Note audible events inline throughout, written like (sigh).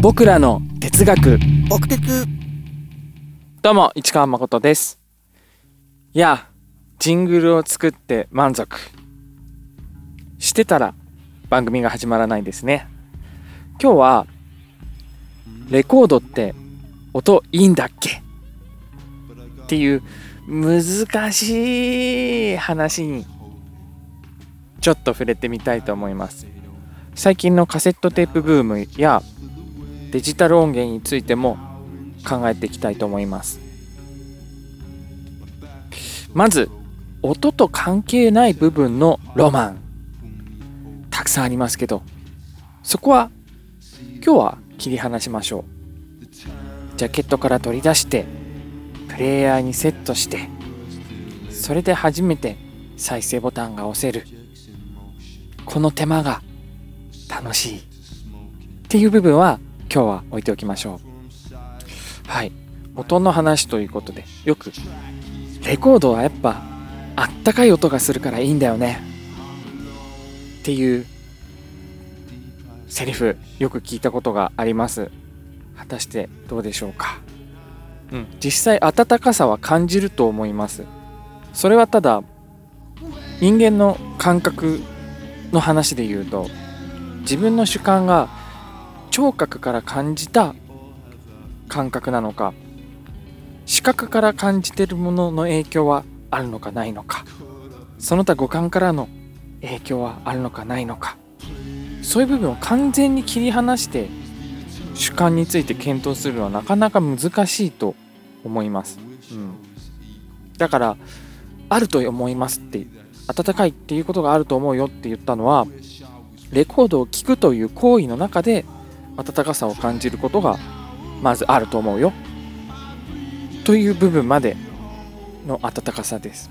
僕らの哲学。僕鉄。どうも市川誠です。いやジングルを作って満足。してたら番組が始まらないですね。今日はレコードって音いいんだっけ？っていう難しい話にちょっと触れてみたいと思います。最近のカセットテープブームやデジタル音源についても考えていきたいと思います。まず音と関係ない部分のロマン。たくさんありますけどそこは今日は切り離しましょう。ジャケットから取り出してプレイヤーにセットしてそれで初めて再生ボタンが押せる。この手間が楽しい。っていう部分は今日は置いておきましょう。はい。音の話ということでよくレコードはやっぱあったかい音がするからいいんだよね。っていうセリフよく聞いたことがあります。果たしてどうでしょうか？うん。実際温かさは感じると思います。それはただ人間の感覚の話で言うと自分の主観が聴覚から感じた感覚なのか視覚から感じてるものの影響はあるのかないのかその他五感からの影響はあるのかないのかそういう部分を完全に切り離して主観について検討するのはなかなか難しいと思います、うん、だからあると思いますって温かいっていうことがあると思うよって言ったのはレコードを聴くという行為の中で温かさを感じることがまずあると思うよ。という部分までの温かさです。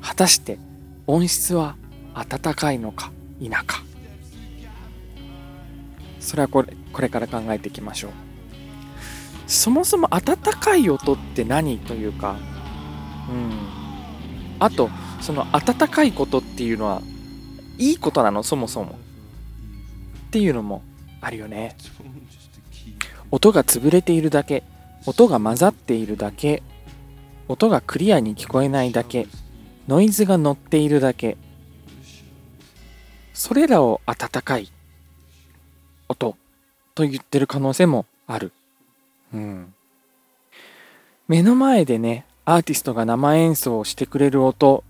果たして音質は温かいのか否か。それはこれこれから考えていきましょう。そもそも温かい音って何というかうん。あとその温かいことっていうのはいいことなの？そもそも。っていうのもあるよね。音が潰れているだけ音が混ざっているだけ音がクリアに聞こえないだけノイズが乗っているだけそれらを温かい音と言ってる可能性もある。うん。目の前でねアーティストが生演奏をしてくれる音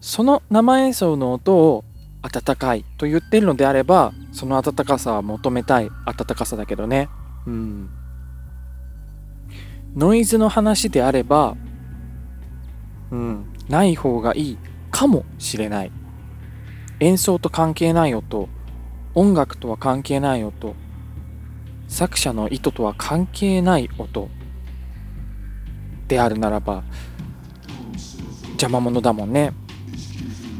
その生演奏の音を温かいと言ってるのであればその温かさは求めたい温かさだけどね。うん。ノイズの話であればうんない方がいいかもしれない。演奏と関係ない音音楽とは関係ない音作者の意図とは関係ない音であるならば邪魔者だもんね。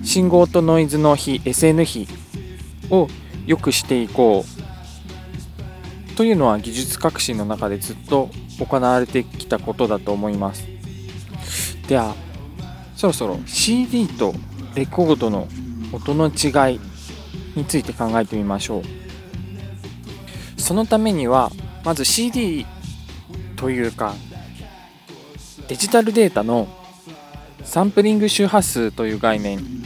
信号とノイズの比 SN 比を良くしていこう。というのは技術革新の中でずっと行われてきたことだと思います。ではそろそろ CD とレコードの音の違いについて考えてみましょう。そのためにはまず CD というかデジタルデータのサンプリング周波数という概念。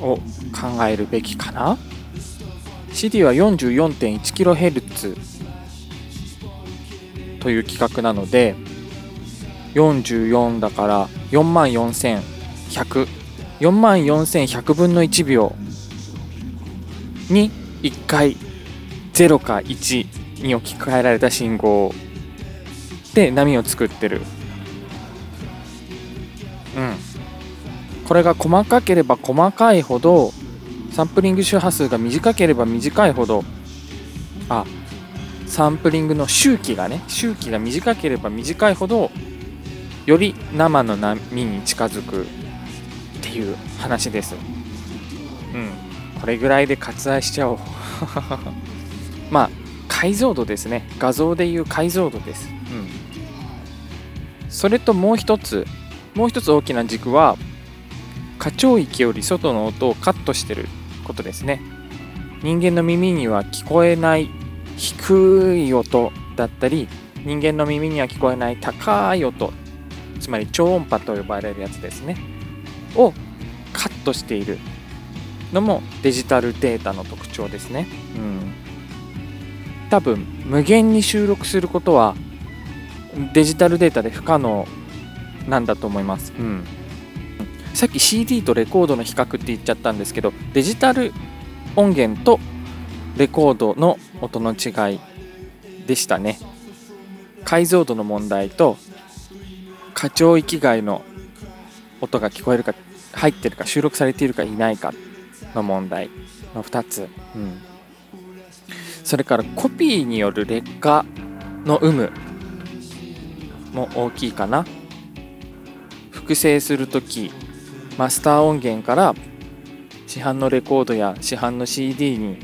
を考えるべきかな。CD は 44.1kHz という規格なので44だから44,100 44,100分の1秒に1回0か1に置き換えられた信号で波を作ってる。これが細かければ細かいほどサンプリング周波数が短ければ短いほどあサンプリングの周期がね周期が短ければ短いほどより生の波に近づくっていう話です。うん。これぐらいで割愛しちゃおう。(laughs) まあ解像度ですね。画像でいう解像度です。うん。それともう一つもう一つ大きな軸は過聴域より外の音をカットしてることですね人間の耳には聞こえない低い音だったり人間の耳には聞こえない高い音つまり超音波と呼ばれるやつですねをカットしているのもデジタルデータの特徴ですね。うん、多分無限に収録することはデジタルデータで不可能なんだと思います。うん、さっき CD とレコードの比較って言っちゃったんですけどデジタル音源とレコードの音の違いでしたね。解像度の問題と過聴域外の音が聞こえるか入ってるか収録されているかいないかの問題の2つ、うん、それからコピーによる劣化の有無も大きいかな。複製する時マスター音源から市販のレコードや市販の CD に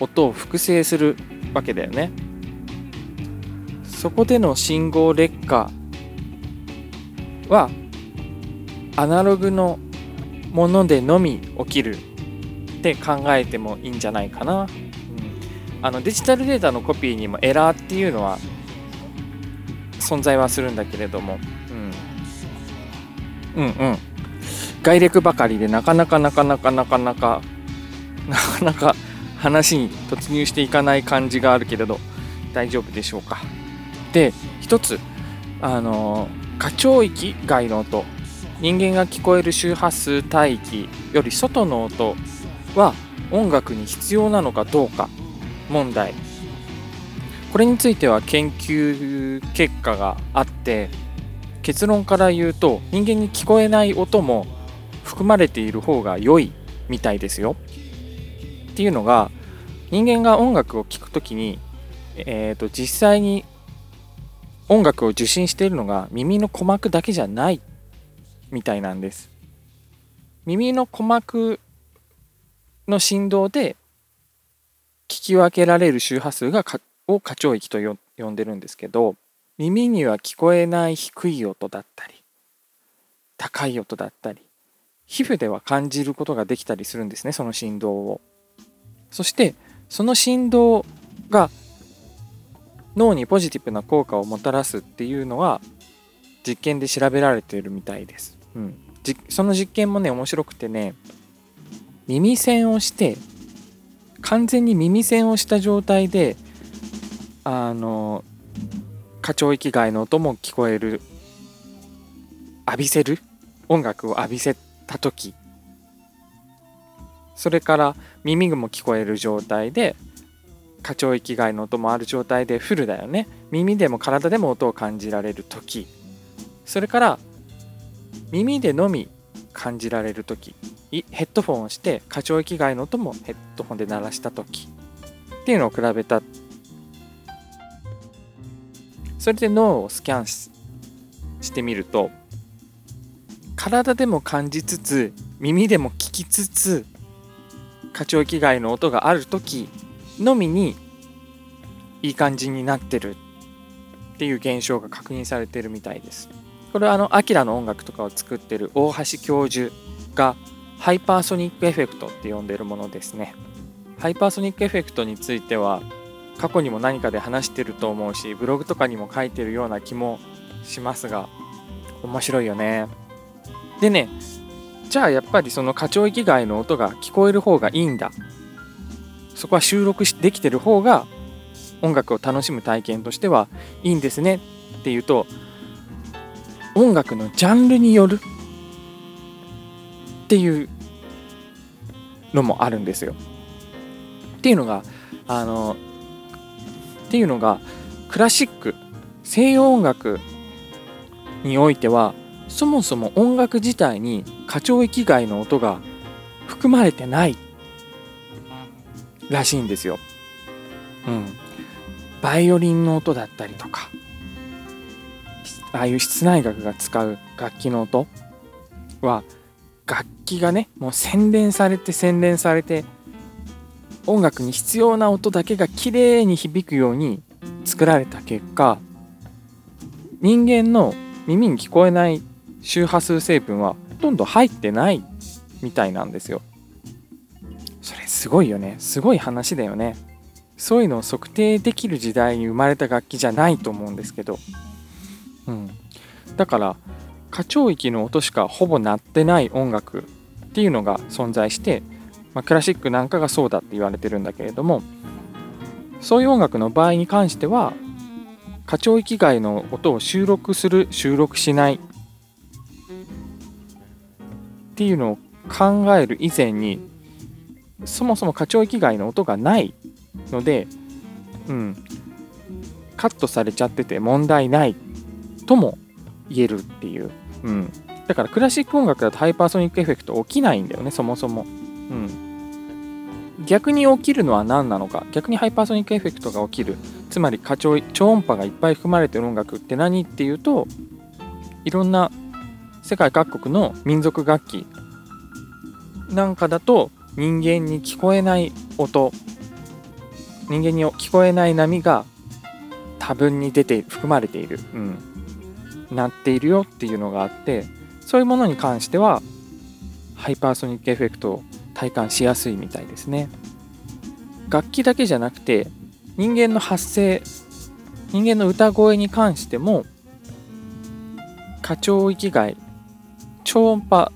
音を複製するわけだよね。そこでの信号劣化はアナログのものでのみ起きるって考えてもいいんじゃないかな、うん、あのデジタルデータのコピーにもエラーっていうのは存在はするんだけれども、うん、うん。うん概略ばかりでなかなかなかなかなかなか (laughs) なかなか話に突入していかない感じがあるけれど大丈夫でしょうか。で一つあの過聴域外の音人間が聞こえる周波数帯域より外の音は音楽に必要なのかどうか問題。これについては研究結果があって結論から言うと人間に聞こえない音も含まれている方が良いみたいですよ。っていうのが人間が音楽を聴くときに、えー、と実際に音楽を受信しているのが耳の鼓膜だけじゃないみたいなんです。耳の鼓膜の振動で聞き分けられる周波数がを過聴域と呼んでるんですけど耳には聞こえない低い音だったり高い音だったり皮膚では感じることができたりするんですねその振動を。そしてその振動が脳にポジティブな効果をもたらすっていうのは実験で調べられているみたいです。うん、その実験もね面白くてね耳栓をして完全に耳栓をした状態であの過聴域外の音も聞こえる。浴びせる。音楽を浴びせた時。それから耳も聞こえる状態で過聴域外の音もある状態でフルだよね。耳でも体でも音を感じられる時。それから耳でのみ感じられる時。ヘッドフォンをして過聴域外の音もヘッドホンで鳴らした時。っていうのを比べたそれで脳をスキャンしてみると体でも感じつつ耳でも聞きつつ可聴域外の音がある時のみにいい感じになってるっていう現象が確認されてるみたいです。これはあのアキラの音楽とかを作ってる大橋教授がハイパーソニックエフェクトって呼んでるものですねハイパーソニックエフェクトについては過去にも何かで話してると思うしブログとかにも書いてるような気もしますが面白いよねでねじゃあやっぱりその過聴域外の音が聞こえる方がいいんだそこは収録できてる方が音楽を楽しむ体験としてはいいんですねっていうと音楽のジャンルによるっていうのもあるんですよ。っていうのがあのっていうのがクラシック西洋音楽においてはそもそも音楽自体に過聴域外の音が含まれてないらしいんですよ。うん。バイオリンの音だったりとかああいう室内楽が使う楽器の音は楽器がねもう洗練されて洗練されて音楽に必要な音だけが綺麗に響くように作られた結果人間の耳に聞こえない周波数成分はほとんど入ってないみたいなんですよ。それすごいよね。すごい話だよね。そういうのを測定できる時代に生まれた楽器じゃないと思うんですけど、うん、だから過聴域の音しかほぼ鳴ってない音楽っていうのが存在して、まあ、クラシックなんかがそうだって言われてるんだけれどもそういう音楽の場合に関しては過聴域外の音を収録する収録しないっていうのを考える以前にそもそも過聴域外の音がないので、うん、カットされちゃってて問題ないとも言えるっていう、うん、だからクラシック音楽だとハイパーソニックエフェクト起きないんだよねそもそも、うん、逆に起きるのは何なのか？逆にハイパーソニックエフェクトが起きる。つまり可聴超音波がいっぱい含まれてる音楽って何っていうといろんな世界各国の民族楽器なんかだと人間に聞こえない音人間に聞こえない波が多分に出て含まれている、うん、なっているよっていうのがあってそういうものに関してはハイパーソニックエフェクトを体感しやすいみたいですね。楽器だけじゃなくて人間の発声人間の歌声に関しても可聴域外超音波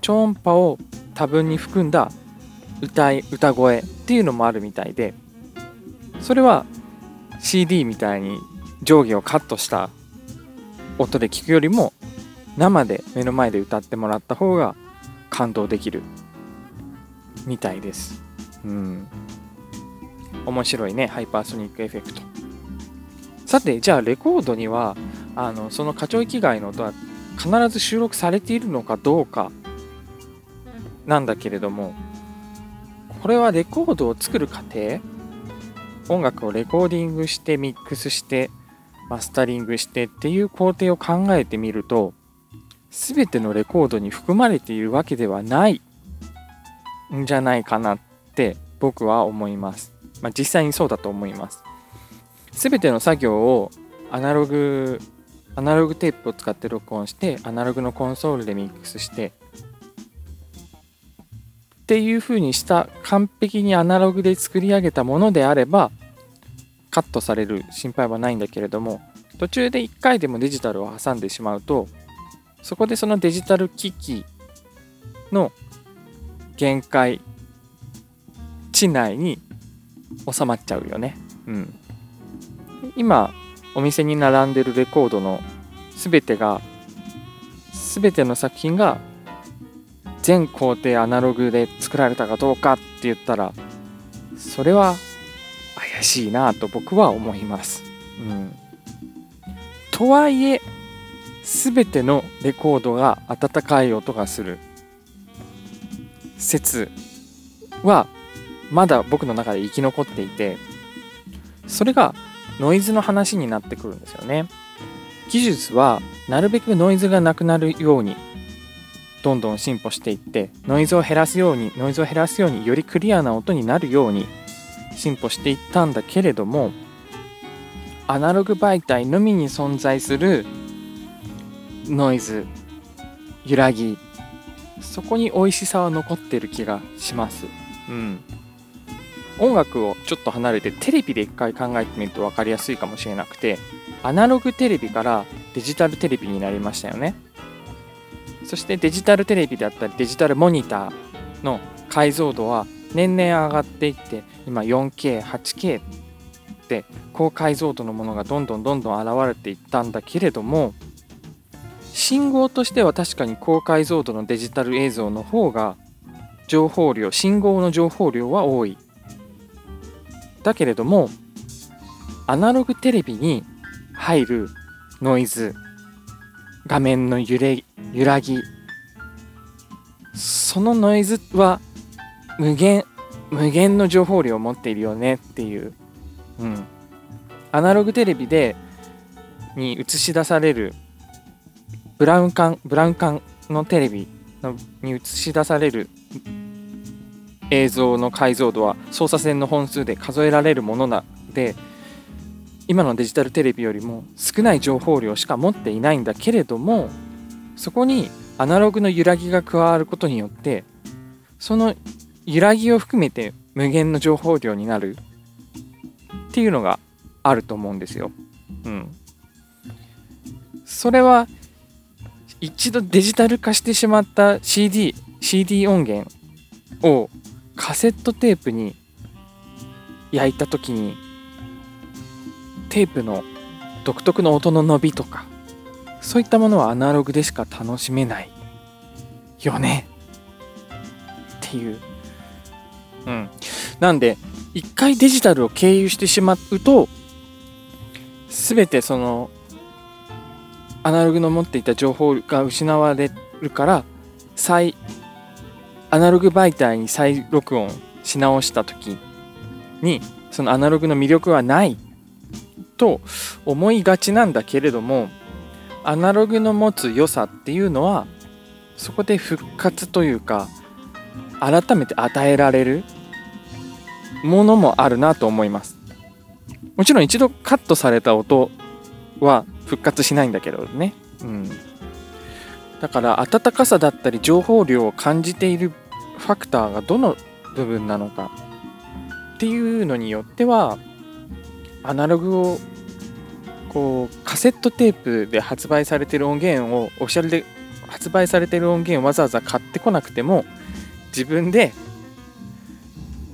超音波を多分に含んだ歌い歌声っていうのもあるみたいでそれは CD みたいに上下をカットした音で聞くよりも生で目の前で歌ってもらった方が感動できる。みたいです。うん。面白いね、ハイパーソニックエフェクト。さて、じゃあレコードにはあのその可聴域外の音は必ず収録されているのかどうかなんだけれどもこれはレコードを作る過程音楽をレコーディングしてミックスしてマスタリングしてっていう工程を考えてみると全てのレコードに含まれているわけではないんじゃないかなって僕は思います。まあ、実際にそうだと思います。全ての作業をアナログアナログテープを使って録音してアナログのコンソールでミックスしてっていう風にした完璧にアナログで作り上げたものであればカットされる心配はないんだけれども途中で1回でもデジタルを挟んでしまうとそこでそのデジタル機器の限界値内に収まっちゃうよね。うん。今お店に並んでるレコードの全てが全ての作品が全工程アナログで作られたかどうかって言ったらそれは怪しいなと僕は思います。うん、とはいえ全てのレコードが温かい音がする説はまだ僕の中で生き残っていてそれがノイズの話になってくるんですよね。技術はなるべくノイズがなくなるようにどんどん進歩していってノイズを減らすようにノイズを減らすようによりクリアな音になるように進歩していったんだけれどもアナログ媒体のみに存在するノイズ揺らぎそこに美味しさは残ってる気がします。うん。音楽をちょっと離れてテレビで一回考えてみると分かりやすいかもしれなくてアナログテレビからデジタルテレビになりましたよね。そしてデジタルテレビであったりデジタルモニターの解像度は年々上がっていって今 4K、8K って高解像度のものがどんどんどんどん現れていったんだけれども信号としては確かに高解像度のデジタル映像の方が情報量信号の情報量は多い。だけれどもアナログテレビに入るノイズ画面の揺れ揺らぎそのノイズは無限無限の情報量を持っているよねっていう、うん、アナログテレビでに映し出されるブラウン管ブラウン管のテレビのに映し出される映像の解像度は操作線の本数で数えられるものなで今のデジタルテレビよりも少ない情報量しか持っていないんだけれどもそこにアナログの揺らぎが加わることによってその揺らぎを含めて無限の情報量になるっていうのがあると思うんですよ。うん。それは一度デジタル化してしまった CD、CD 音源をカセットテープに焼いた時にテープの独特の音の伸びとかそういったものはアナログでしか楽しめないよねっていう。うん。なんで一回デジタルを経由してしまうと全てそのアナログの持っていた情報が失われるから再アナログ媒体に再録音し直した時にそのアナログの魅力はないと思いがちなんだけれどもアナログの持つ良さっていうのはそこで復活というか改めて与えられるものもあるなと思います。もちろん一度カットされた音は復活しないんだけどね。うん。だから温かさだったり情報量を感じているファクターがどの部分なのかっていうのによってはアナログをこうカセットテープで発売されてる音源をオフィシャルで発売されてる音源をわざわざ買ってこなくても自分で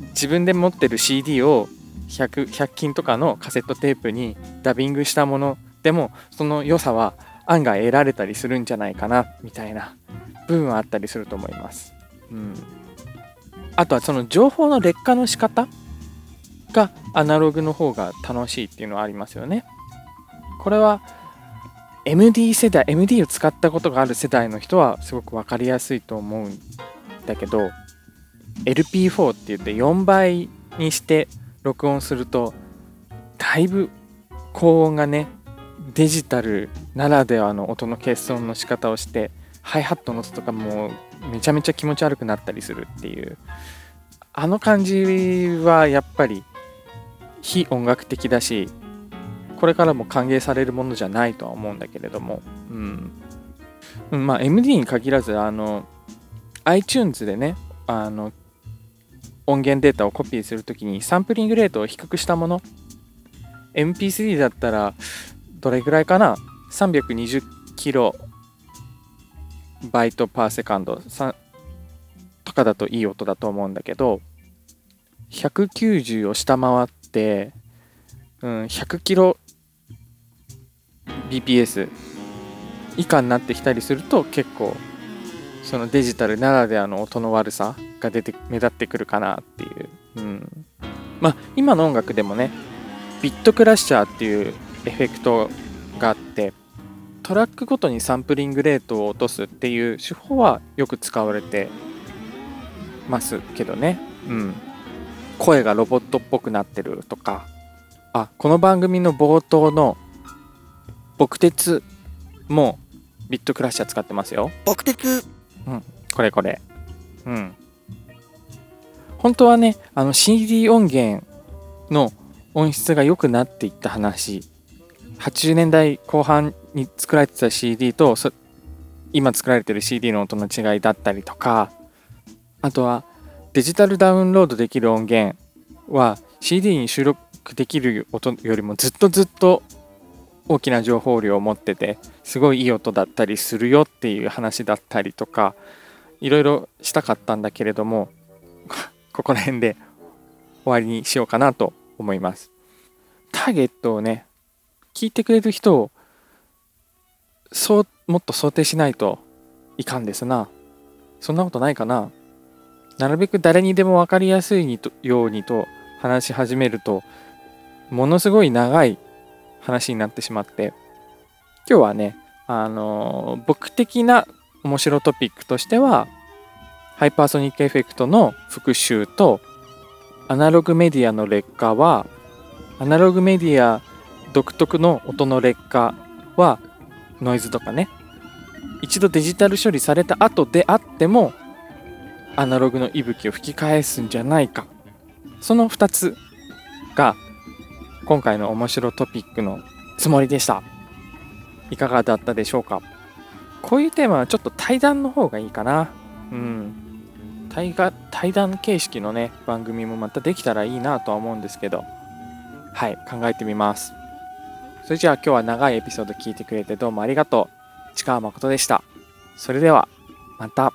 自分で持ってる CD を 100, 100均とかのカセットテープにダビングしたものでもその良さは案外得られたりするんじゃないかなみたいな部分はあったりすると思います。うん、あとはその情報の劣化の仕方がアナログの方が楽しいっていうのはありますよね。これは MD 世代 MD を使ったことがある世代の人はすごく分かりやすいと思うんだけど LP4 って言って4倍にして録音するとだいぶ高音がねデジタルならではの音の欠損の仕方をしてハイハットの音とかもめちゃめちゃ気持ち悪くなったりするっていうあの感じはやっぱり非音楽的だしこれからも歓迎されるものじゃないとは思うんだけれども、うん、まあ MD に限らずあの iTunes でねあの音源データをコピーするときにサンプリングレートを低くしたもの。MP3 だったらどれぐらいかな ?320 キロバイト per second。とかだといい音だと思うんだけど190を下回って、うん、100キロ BPS 以下になってきたりすると結構そのデジタルならではの音の悪さが出て目立ってくるかなっていう、うん、まあ今の音楽でもねビットクラッシャーっていうエフェクトがあってトラックごとにサンプリングレートを落とすっていう手法はよく使われてますけどね。うん。声がロボットっぽくなってるとか。あこの番組の冒頭の「僕鉄」もビットクラッシャー使ってますよ。僕鉄？うん、これこれ。うん。本当はね、あの CD 音源の音質が良くなっていった話、80年代後半に作られてた CD と今作られてる CD の音の違いだったりとか、あとはデジタルダウンロードできる音源は CD に収録できる音よりもずっとずっと大きな情報量を持っててすごいいい音だったりするよっていう話だったりとかいろいろしたかったんだけれども (laughs) ここら辺で終わりにしようかなと思います。ターゲットをね聞いてくれる人をそうもっと想定しないといかんですな。そんなことないかな。なるべく誰にでも分かりやすいようにと話し始めるとものすごい長い話になってしまって、今日はね、あの、僕的な面白トピックとしては、ハイパーソニックエフェクトの復習と、アナログメディアの劣化は、アナログメディア独特の音の劣化は、ノイズとかね、一度デジタル処理された後であっても、アナログの息吹を吹き返すんじゃないか。その2つが今回の面白トピックのつもりでした。いかがだったでしょうか？こういうテーマはちょっと対談の方がいいかな。うん。対が対談形式のね番組もまたできたらいいなとは思うんですけどはい考えてみますそれじゃあ今日は長いエピソード聞いてくれてどうもありがとう。近川誠でした。それではまた。